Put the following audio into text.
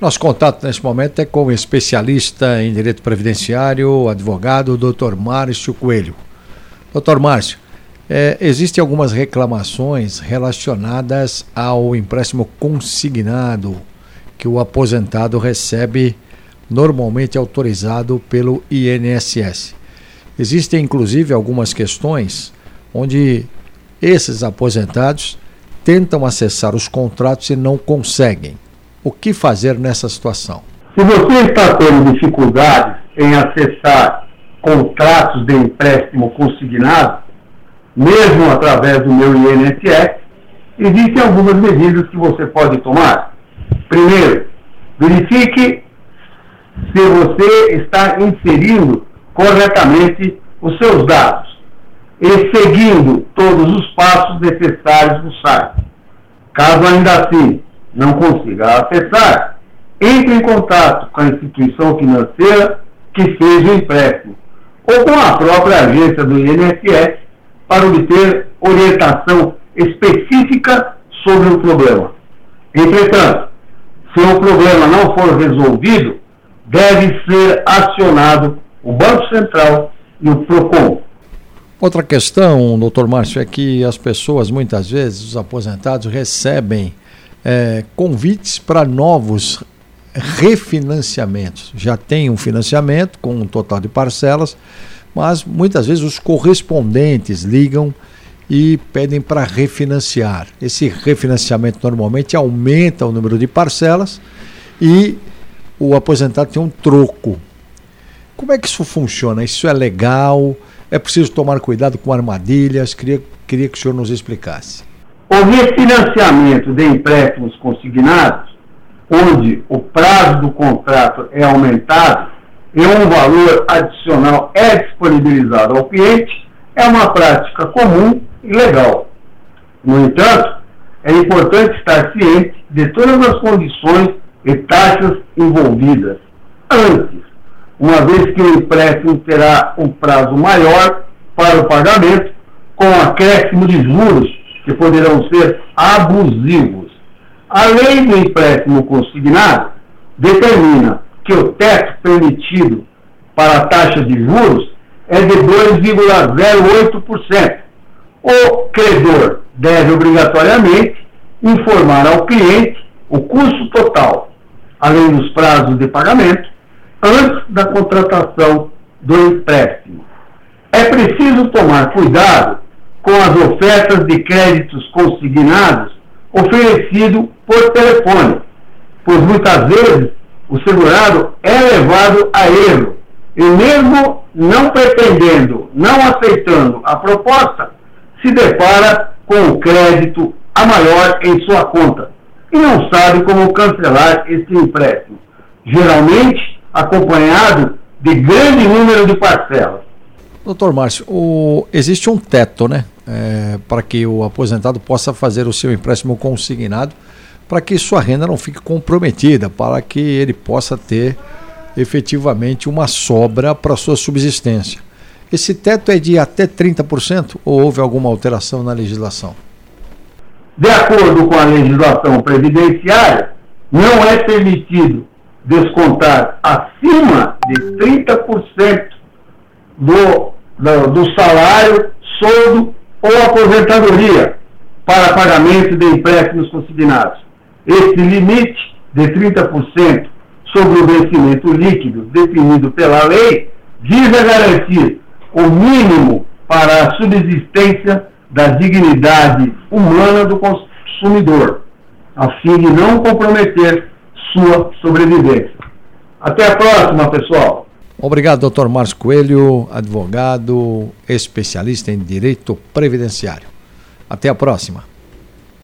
Nosso contato nesse momento é com o especialista em direito previdenciário, advogado, Dr. Márcio Coelho. Doutor Márcio, é, existem algumas reclamações relacionadas ao empréstimo consignado que o aposentado recebe normalmente autorizado pelo INSS. Existem inclusive algumas questões onde esses aposentados tentam acessar os contratos e não conseguem. O que fazer nessa situação? Se você está tendo dificuldades em acessar contratos de empréstimo consignado, mesmo através do meu INSS, existem algumas medidas que você pode tomar. Primeiro, verifique se você está inserindo corretamente os seus dados e seguindo todos os passos necessários no site. Caso ainda assim não consiga acessar, entre em contato com a instituição financeira que fez o empréstimo ou com a própria agência do INSS para obter orientação específica sobre o problema. Entretanto, se o problema não for resolvido, deve ser acionado o Banco Central e o PROCON. Outra questão, doutor Márcio, é que as pessoas, muitas vezes, os aposentados, recebem é, convites para novos refinanciamentos. Já tem um financiamento com um total de parcelas, mas muitas vezes os correspondentes ligam e pedem para refinanciar. Esse refinanciamento normalmente aumenta o número de parcelas e o aposentado tem um troco. Como é que isso funciona? Isso é legal? É preciso tomar cuidado com armadilhas? Queria, queria que o senhor nos explicasse. O refinanciamento de empréstimos consignados, onde o prazo do contrato é aumentado e um valor adicional é disponibilizado ao cliente, é uma prática comum e legal. No entanto, é importante estar ciente de todas as condições e taxas envolvidas antes, uma vez que o empréstimo terá um prazo maior para o pagamento, com acréscimo de juros que poderão ser abusivos. A lei do empréstimo consignado determina que o teto permitido para a taxa de juros é de 2,08%. O credor deve obrigatoriamente informar ao cliente o custo total, além dos prazos de pagamento, antes da contratação do empréstimo. É preciso tomar cuidado com as ofertas de créditos consignados oferecido por telefone, pois muitas vezes o segurado é levado a erro e mesmo não pretendendo, não aceitando a proposta, se depara com o crédito a maior em sua conta e não sabe como cancelar esse empréstimo, geralmente acompanhado de grande número de parcelas. Doutor Márcio, o, existe um teto, né? É, para que o aposentado possa fazer o seu empréstimo consignado, para que sua renda não fique comprometida, para que ele possa ter efetivamente uma sobra para sua subsistência. Esse teto é de até 30% ou houve alguma alteração na legislação? De acordo com a legislação previdenciária, não é permitido descontar acima de 30% do do, do salário, soldo ou aposentadoria para pagamento de empréstimos consignados. Esse limite de 30% sobre o vencimento líquido definido pela lei visa garantir o mínimo para a subsistência da dignidade humana do consumidor, a fim de não comprometer sua sobrevivência. Até a próxima, pessoal! Obrigado, doutor Márcio Coelho, advogado, especialista em direito previdenciário. Até a próxima.